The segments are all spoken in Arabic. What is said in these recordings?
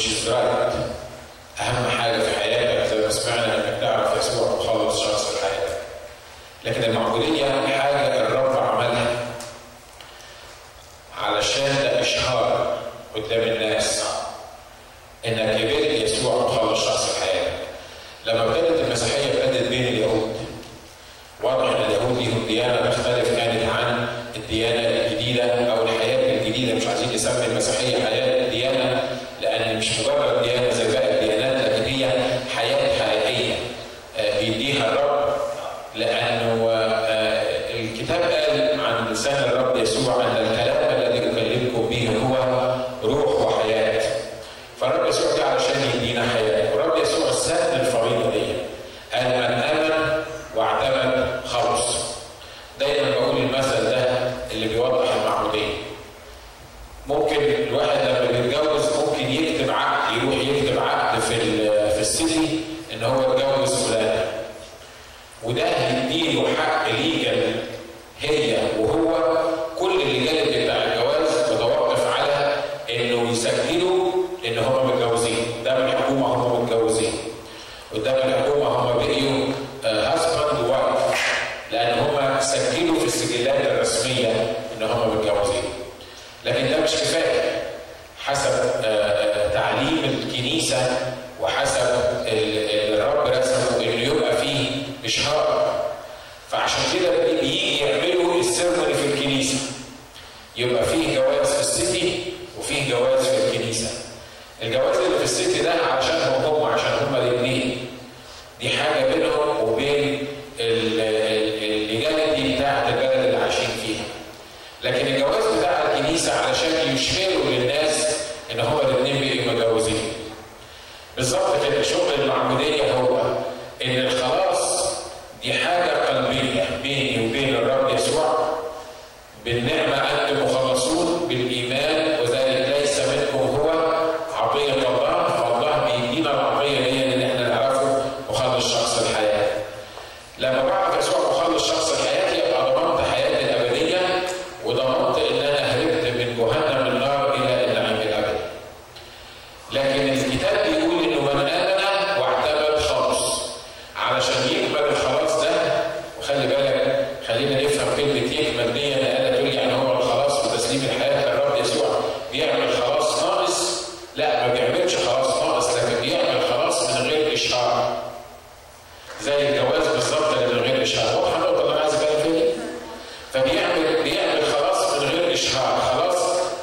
which is فبيعمل بيعمل خلاص من غير إشهار خلاص.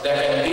ده كان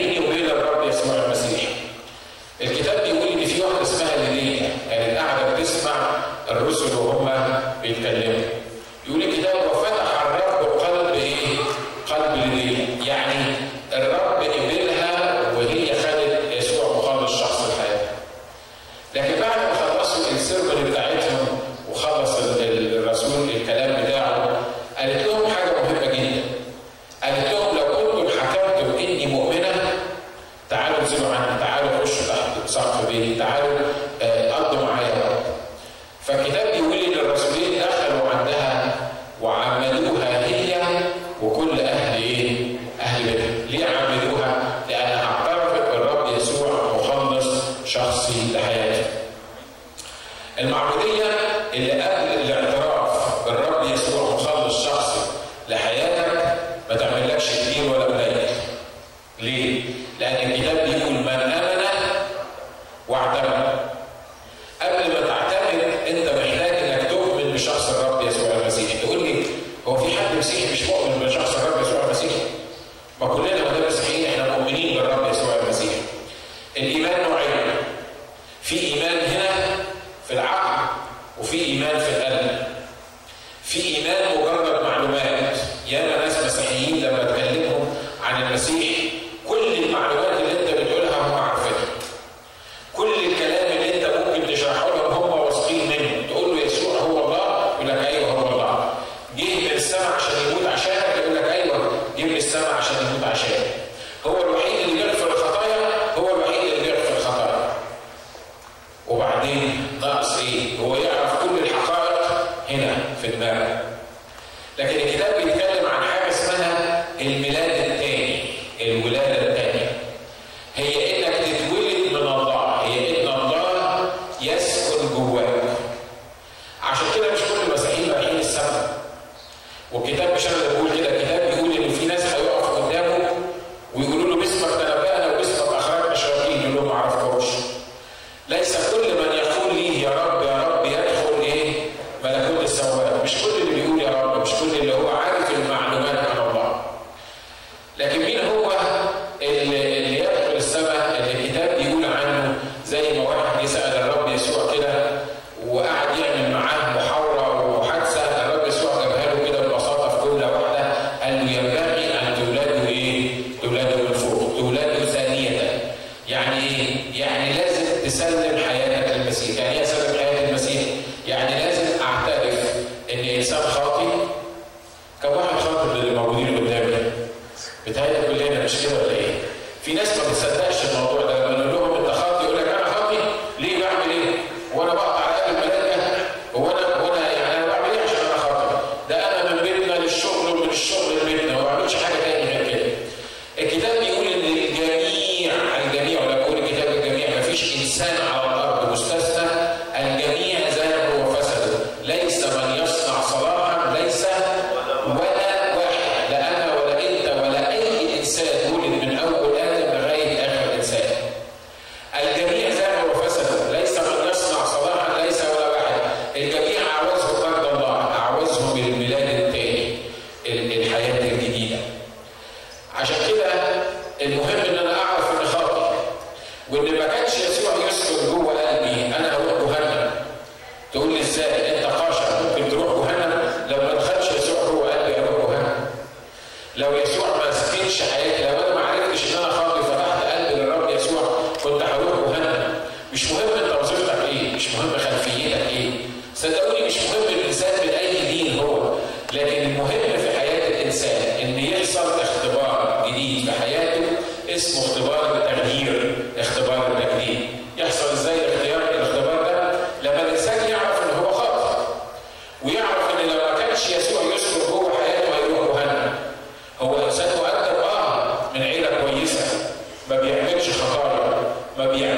في ناس ما بتصدقش الموضوع ده.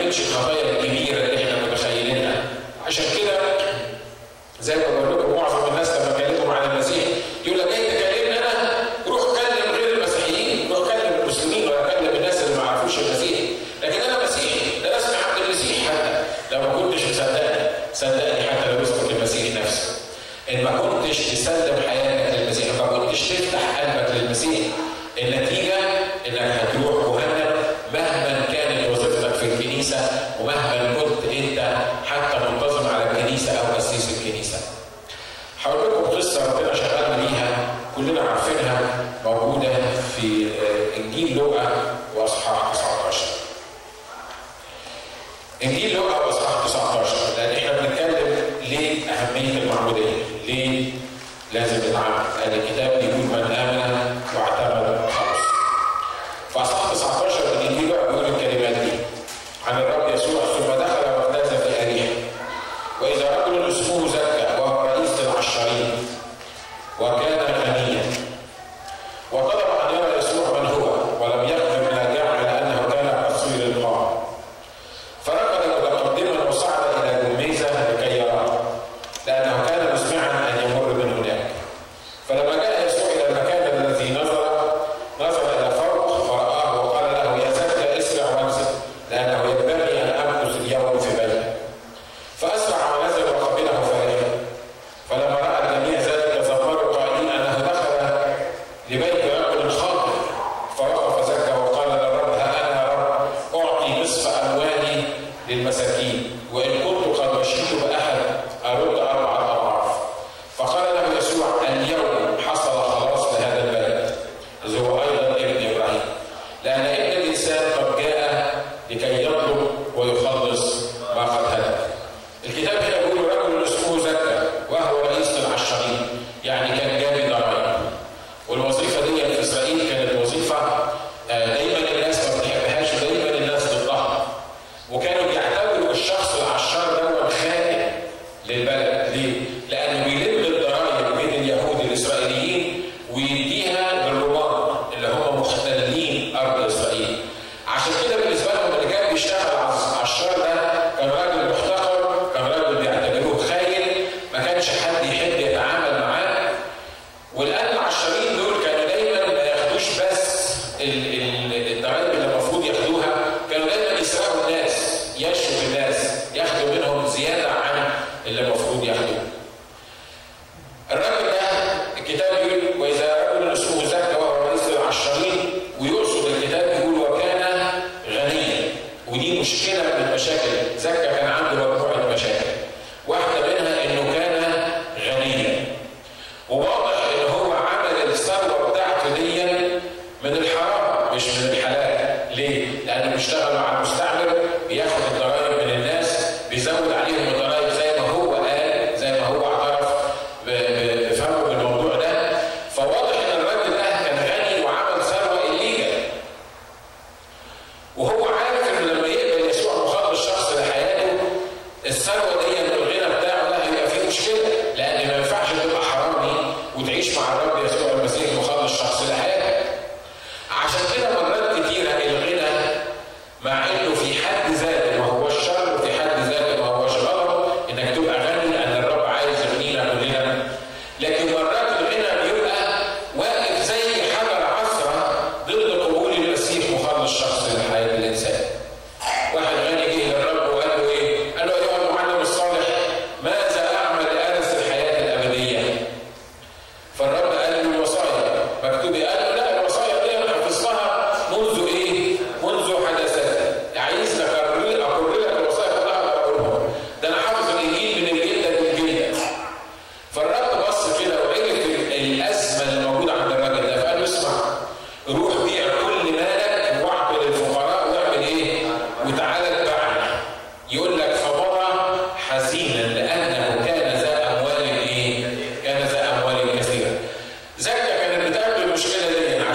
عملتش الخطايا الكبيرة اللي إحنا متخيلينها. عشان كده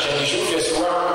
Chinese just is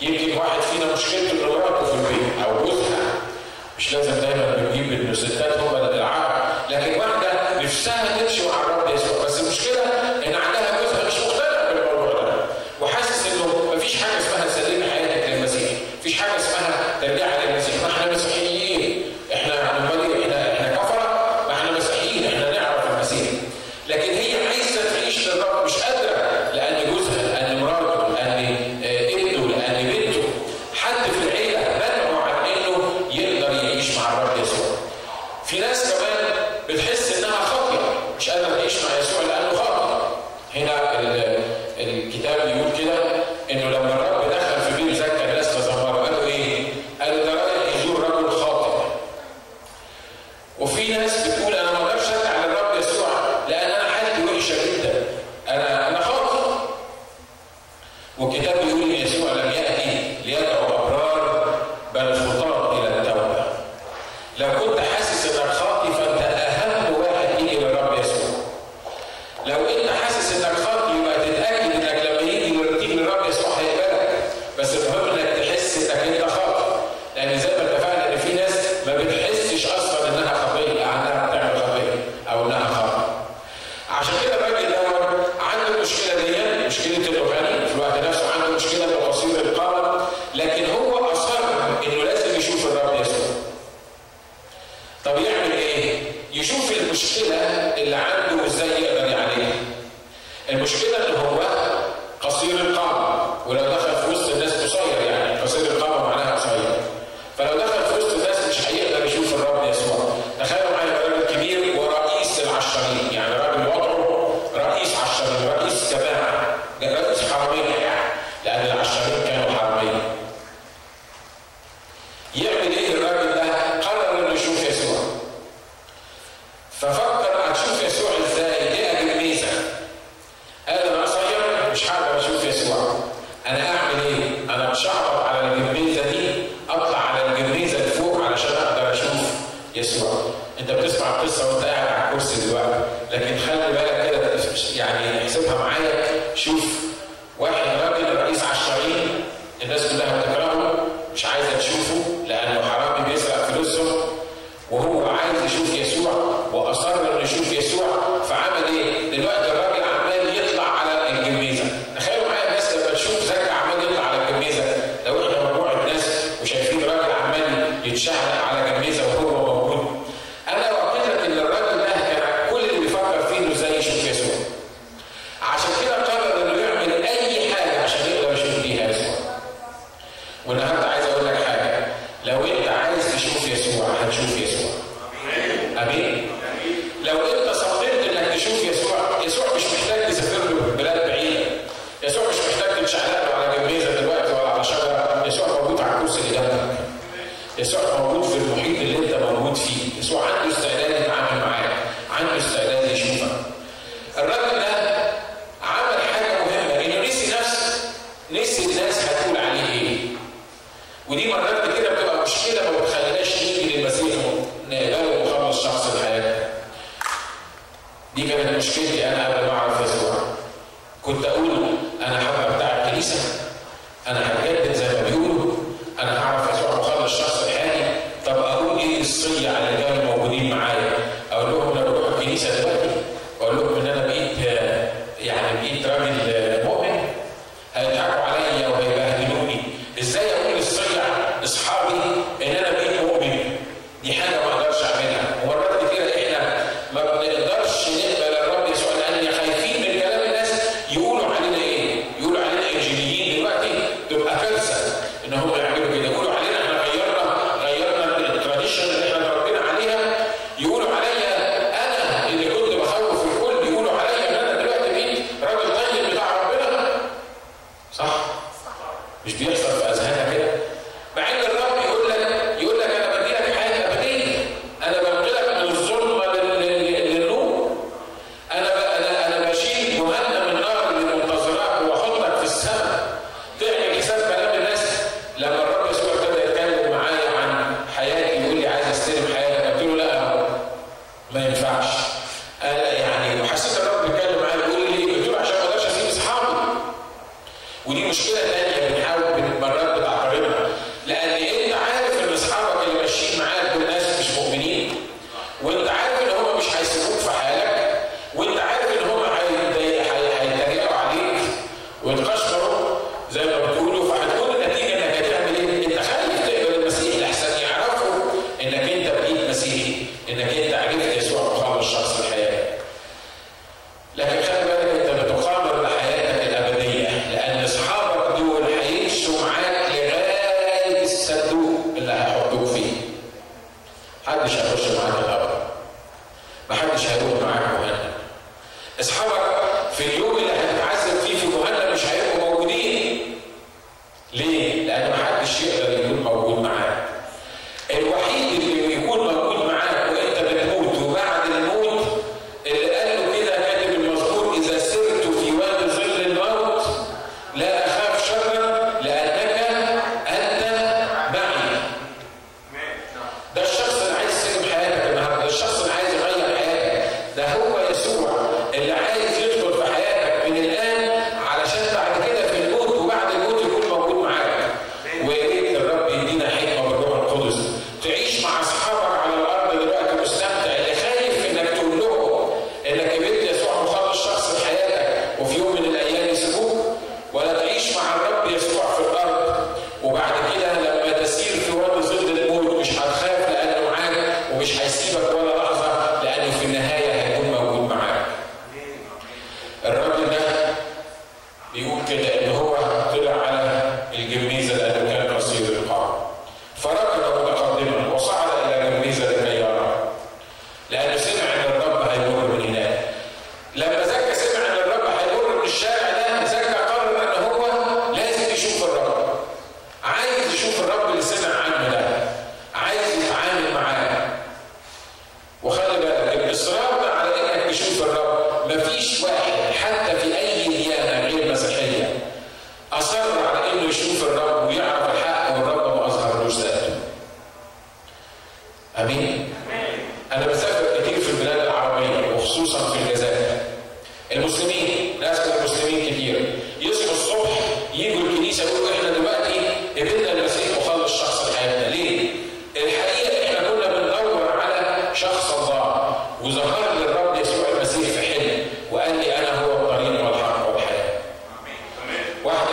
يمكن واحد فينا مشكلته ان مراته في البيت أو جوزها. مش لازم دايما بنجيب ان الستات هم اللي العقل لكن واحدة نفسها تمشي وعقلها المشكلة اللي عنده زي يقدر عليه المشكلة ان هو قصير القامه Amém?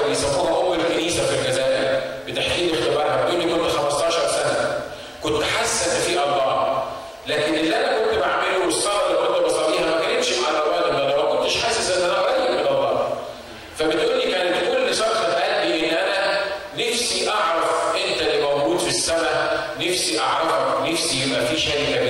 بيسموها ام الكنيسه في الجزائر بتحكي لي اختبارها. بتقول لي كنت 15 سنة كنت حاسه إن في الله لكن اللي أنا كنت بعمله والصلاة اللي كنت بصليها ما كانتش مع لله أنا ما كنتش حاسس إن أنا قريب من الله. فبتقول لي كانت كل صرخه قلبي إن أنا نفسي أعرف أنت اللي موجود في السماء نفسي أعرفك نفسي يبقى في شركة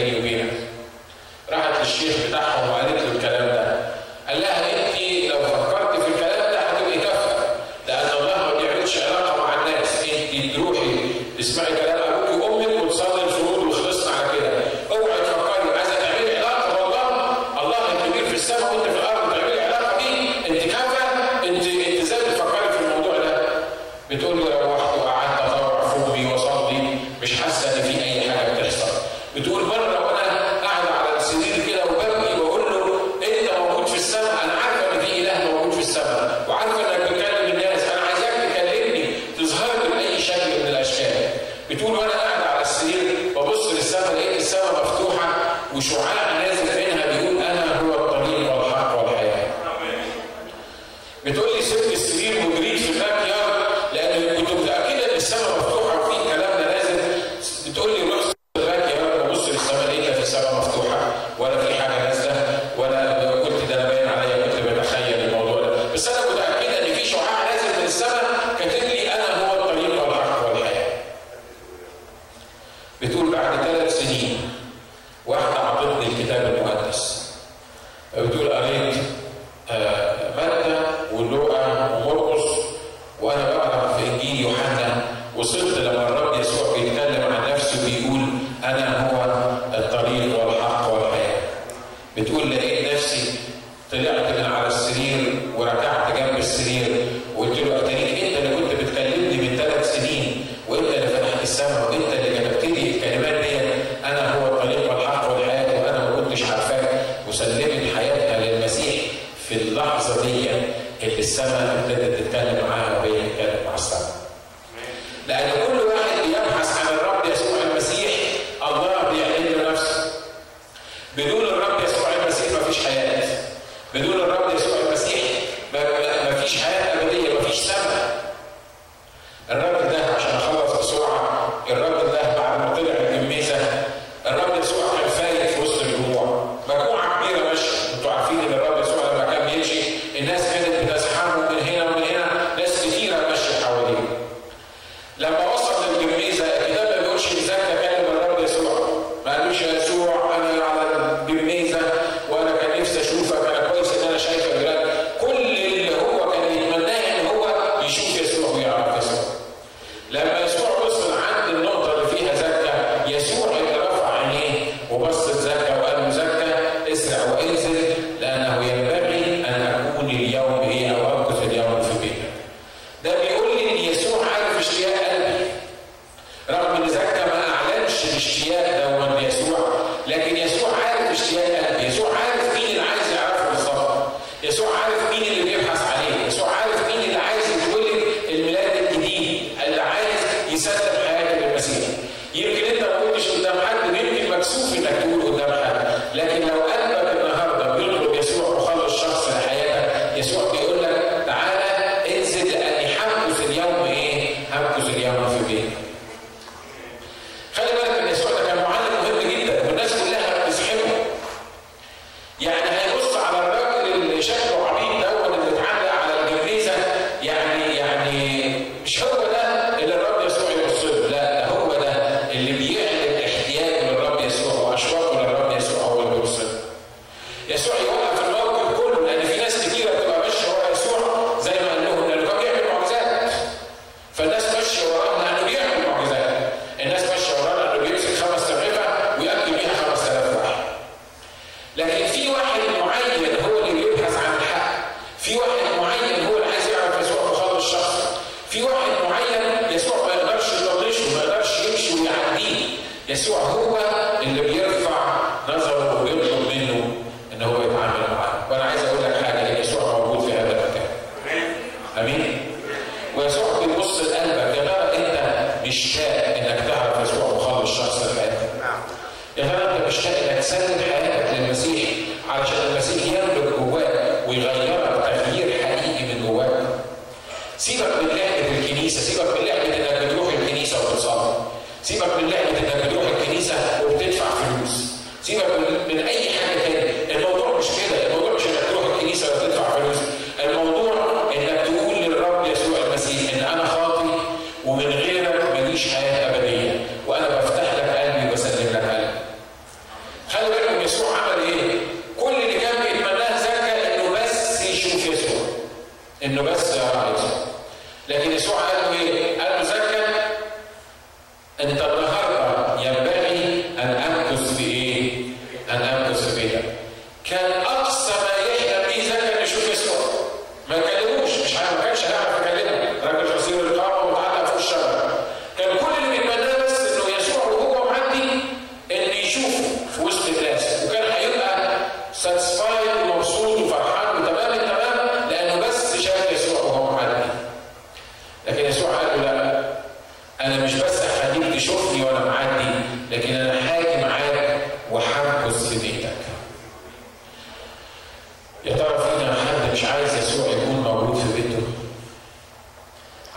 يا ترى فينا حد مش عايز يسوع يكون موجود في بيته؟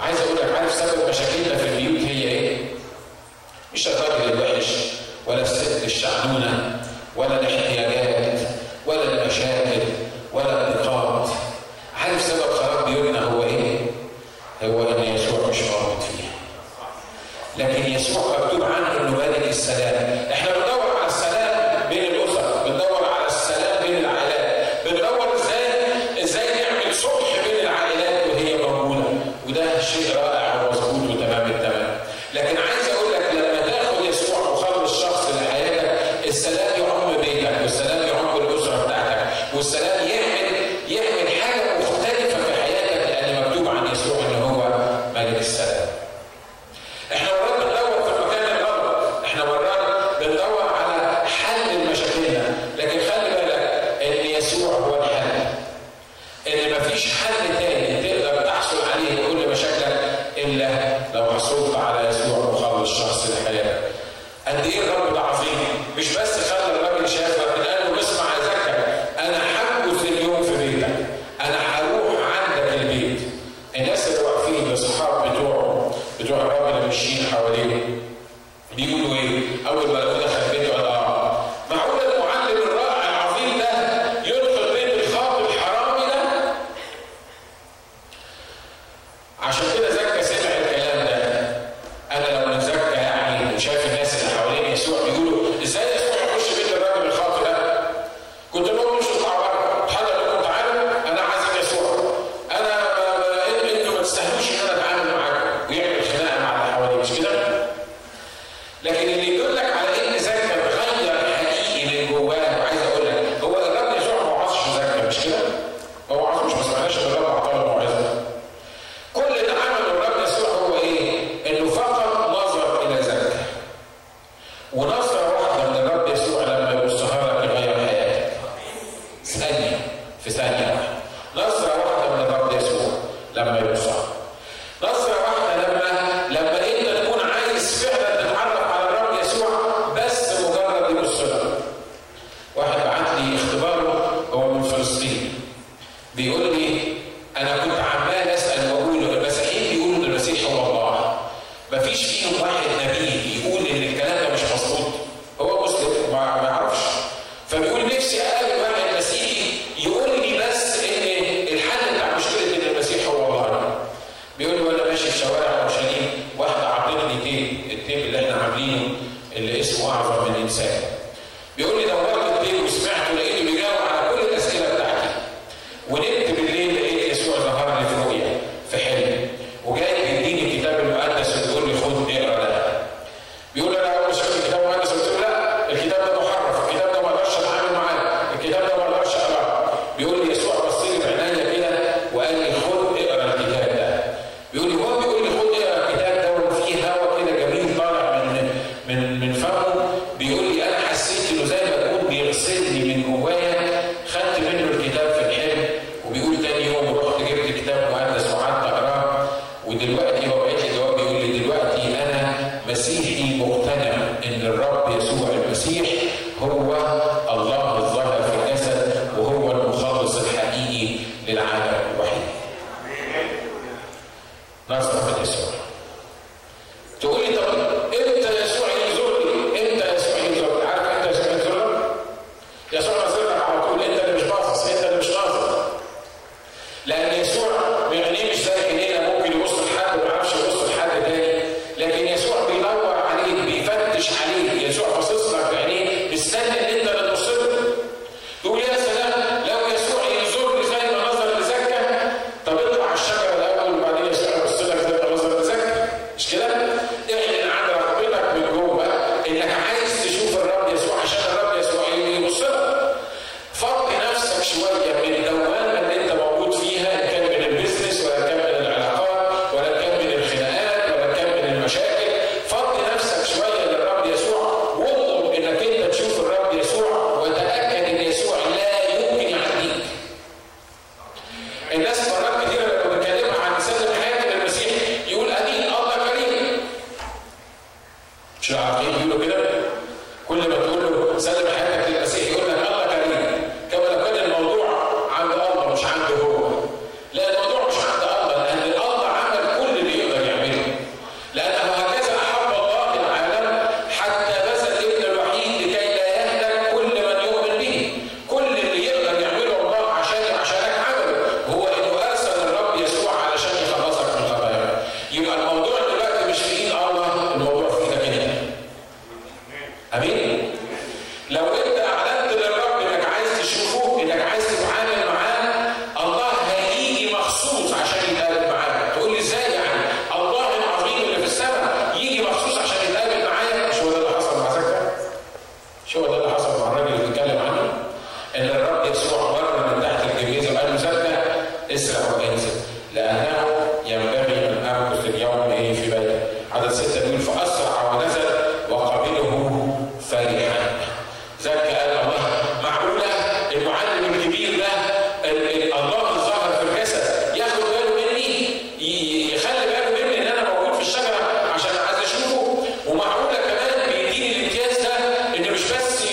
عايز أقول لك عارف سبب مشاكلنا في البيوت هي إيه؟ مش الراجل الوحش ولا الست الشعنونة ولا الإحتياجات ولا المشاكل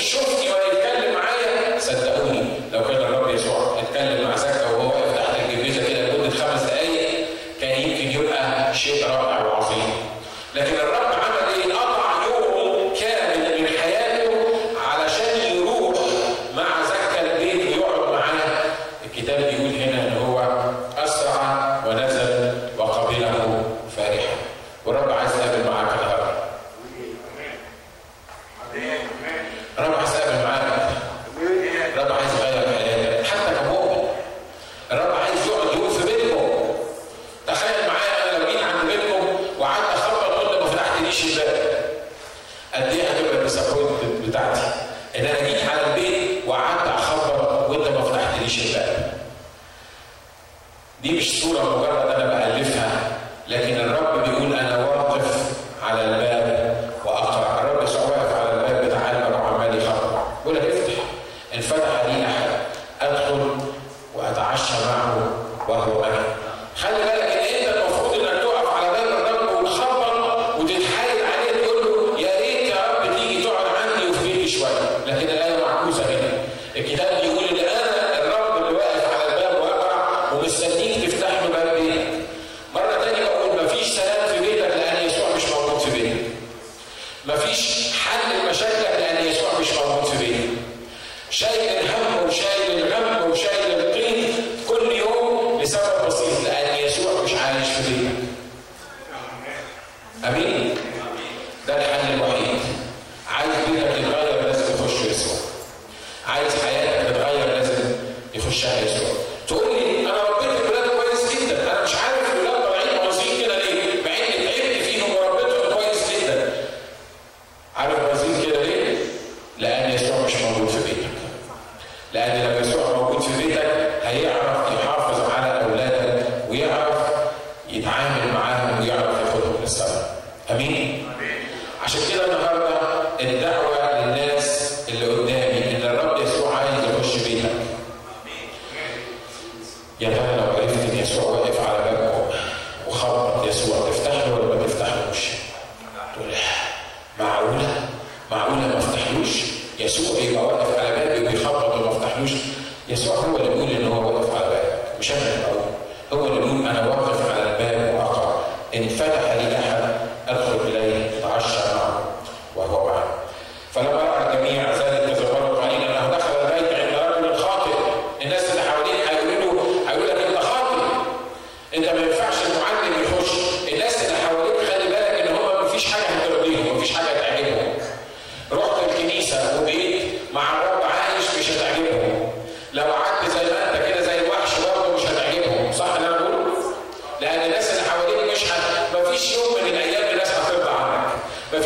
شخص كويس عرفت المسيح ما عرفتش المسيح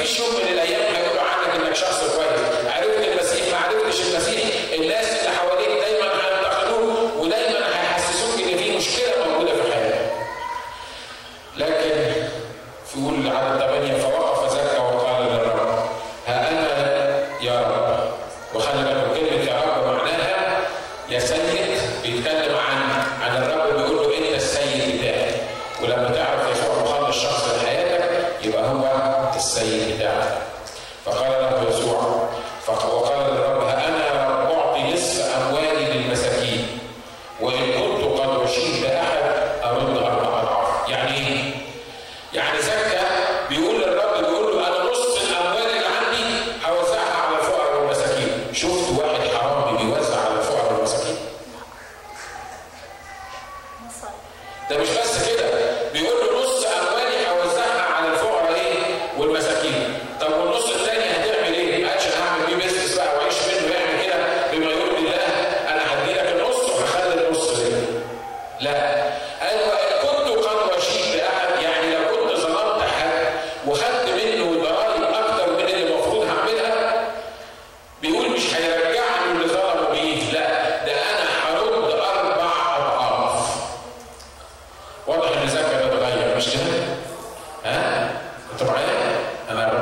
الناس اللي والله مزاجك هتتغير مش كده؟ ها؟ أنت معايا؟ أنا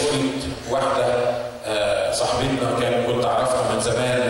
كنت واحدة آه، صاحبتنا كان كنت أعرفها من زمان.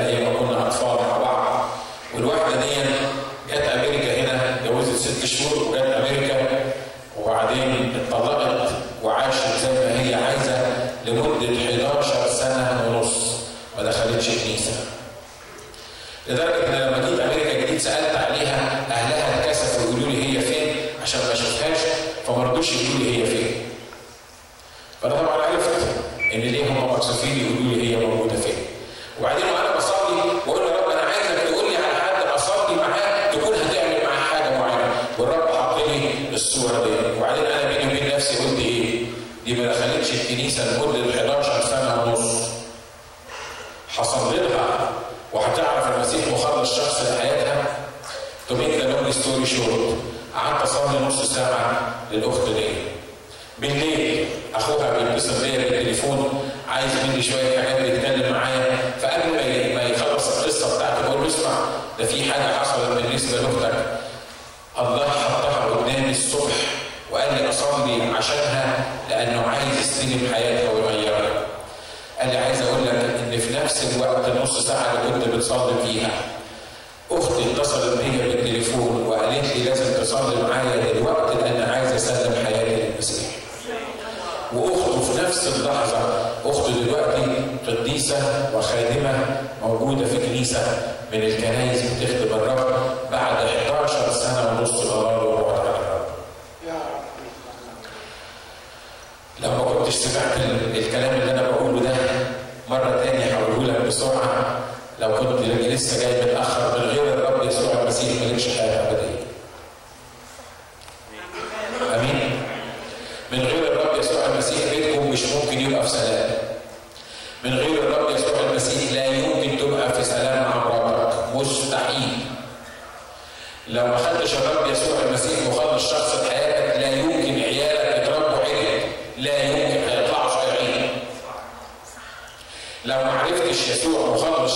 كنيسة وخادمة موجودة في كنيسة من الكنائس بتخدم الرب بعد 11 سنة ونص قرار وهو على الرب. لما كنتش سمعت الكلام اللي أنا بقوله ده مرة تانية هقوله لك بسرعة لو كنت لسه جاي متأخر من غير الرب يسوع المسيح مالكش حاجة.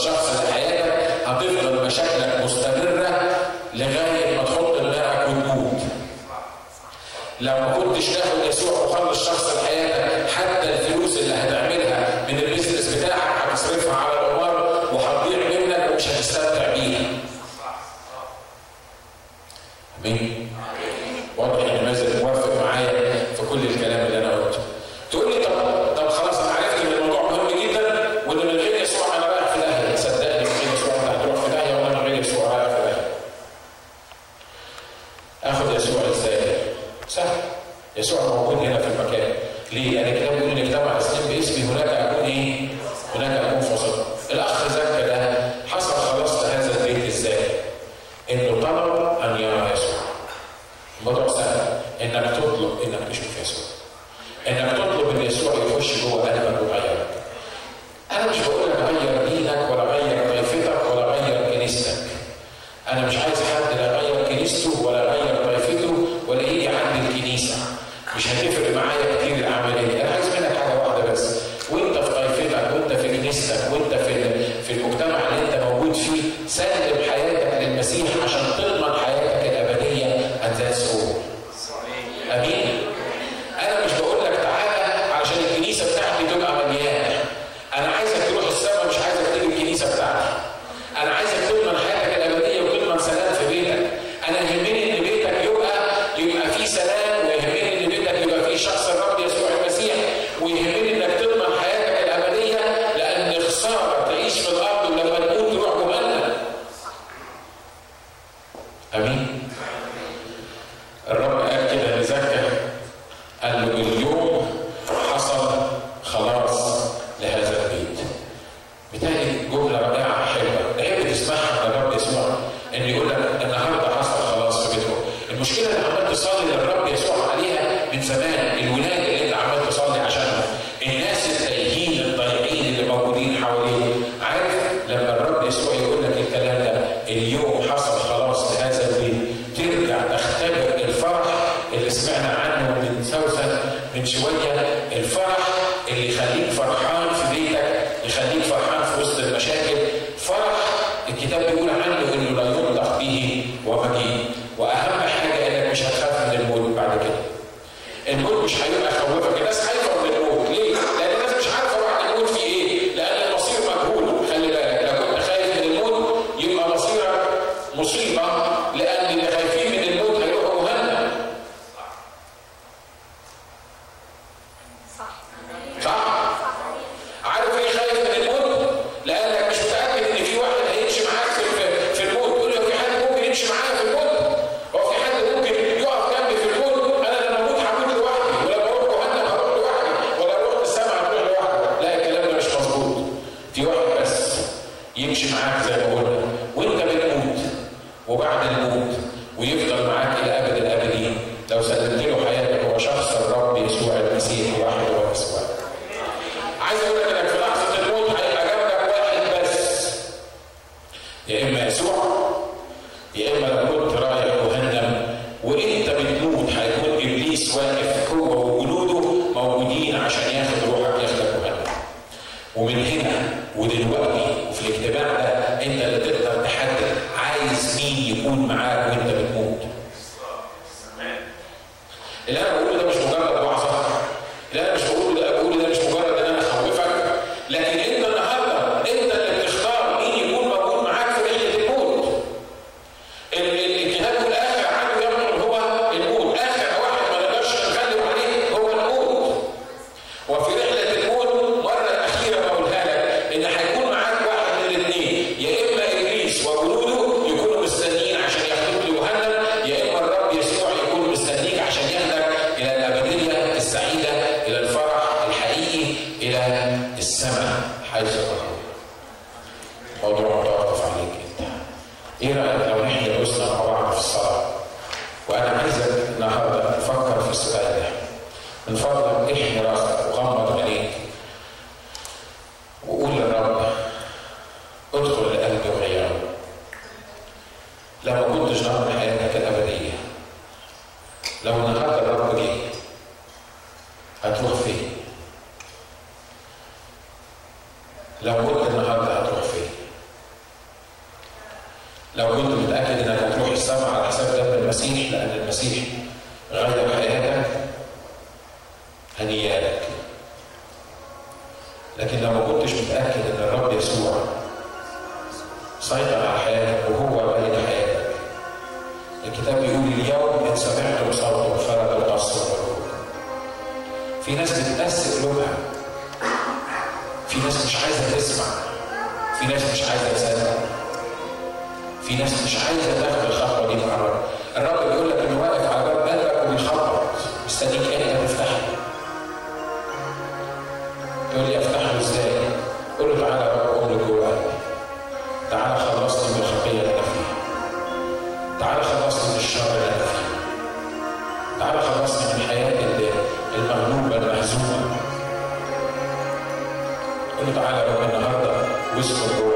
الشخص في حياتك هتفضل مشاكلك مستمرة لغاية ما تحط دماغك وتموت. لو ما كنتش تاخد يسوع مخلص شخص الحياة اللي أنا بقوله ده مش مجرد في ناس بتقسي لغه في ناس مش عايزة تسمع. في ناس مش عايزة تصدق في ناس مش عايزة تاخد الخطوة دي مع الرب الرب بيقول لك إنه واقف على باب قلبك وبيخبط. مستنيك Cristo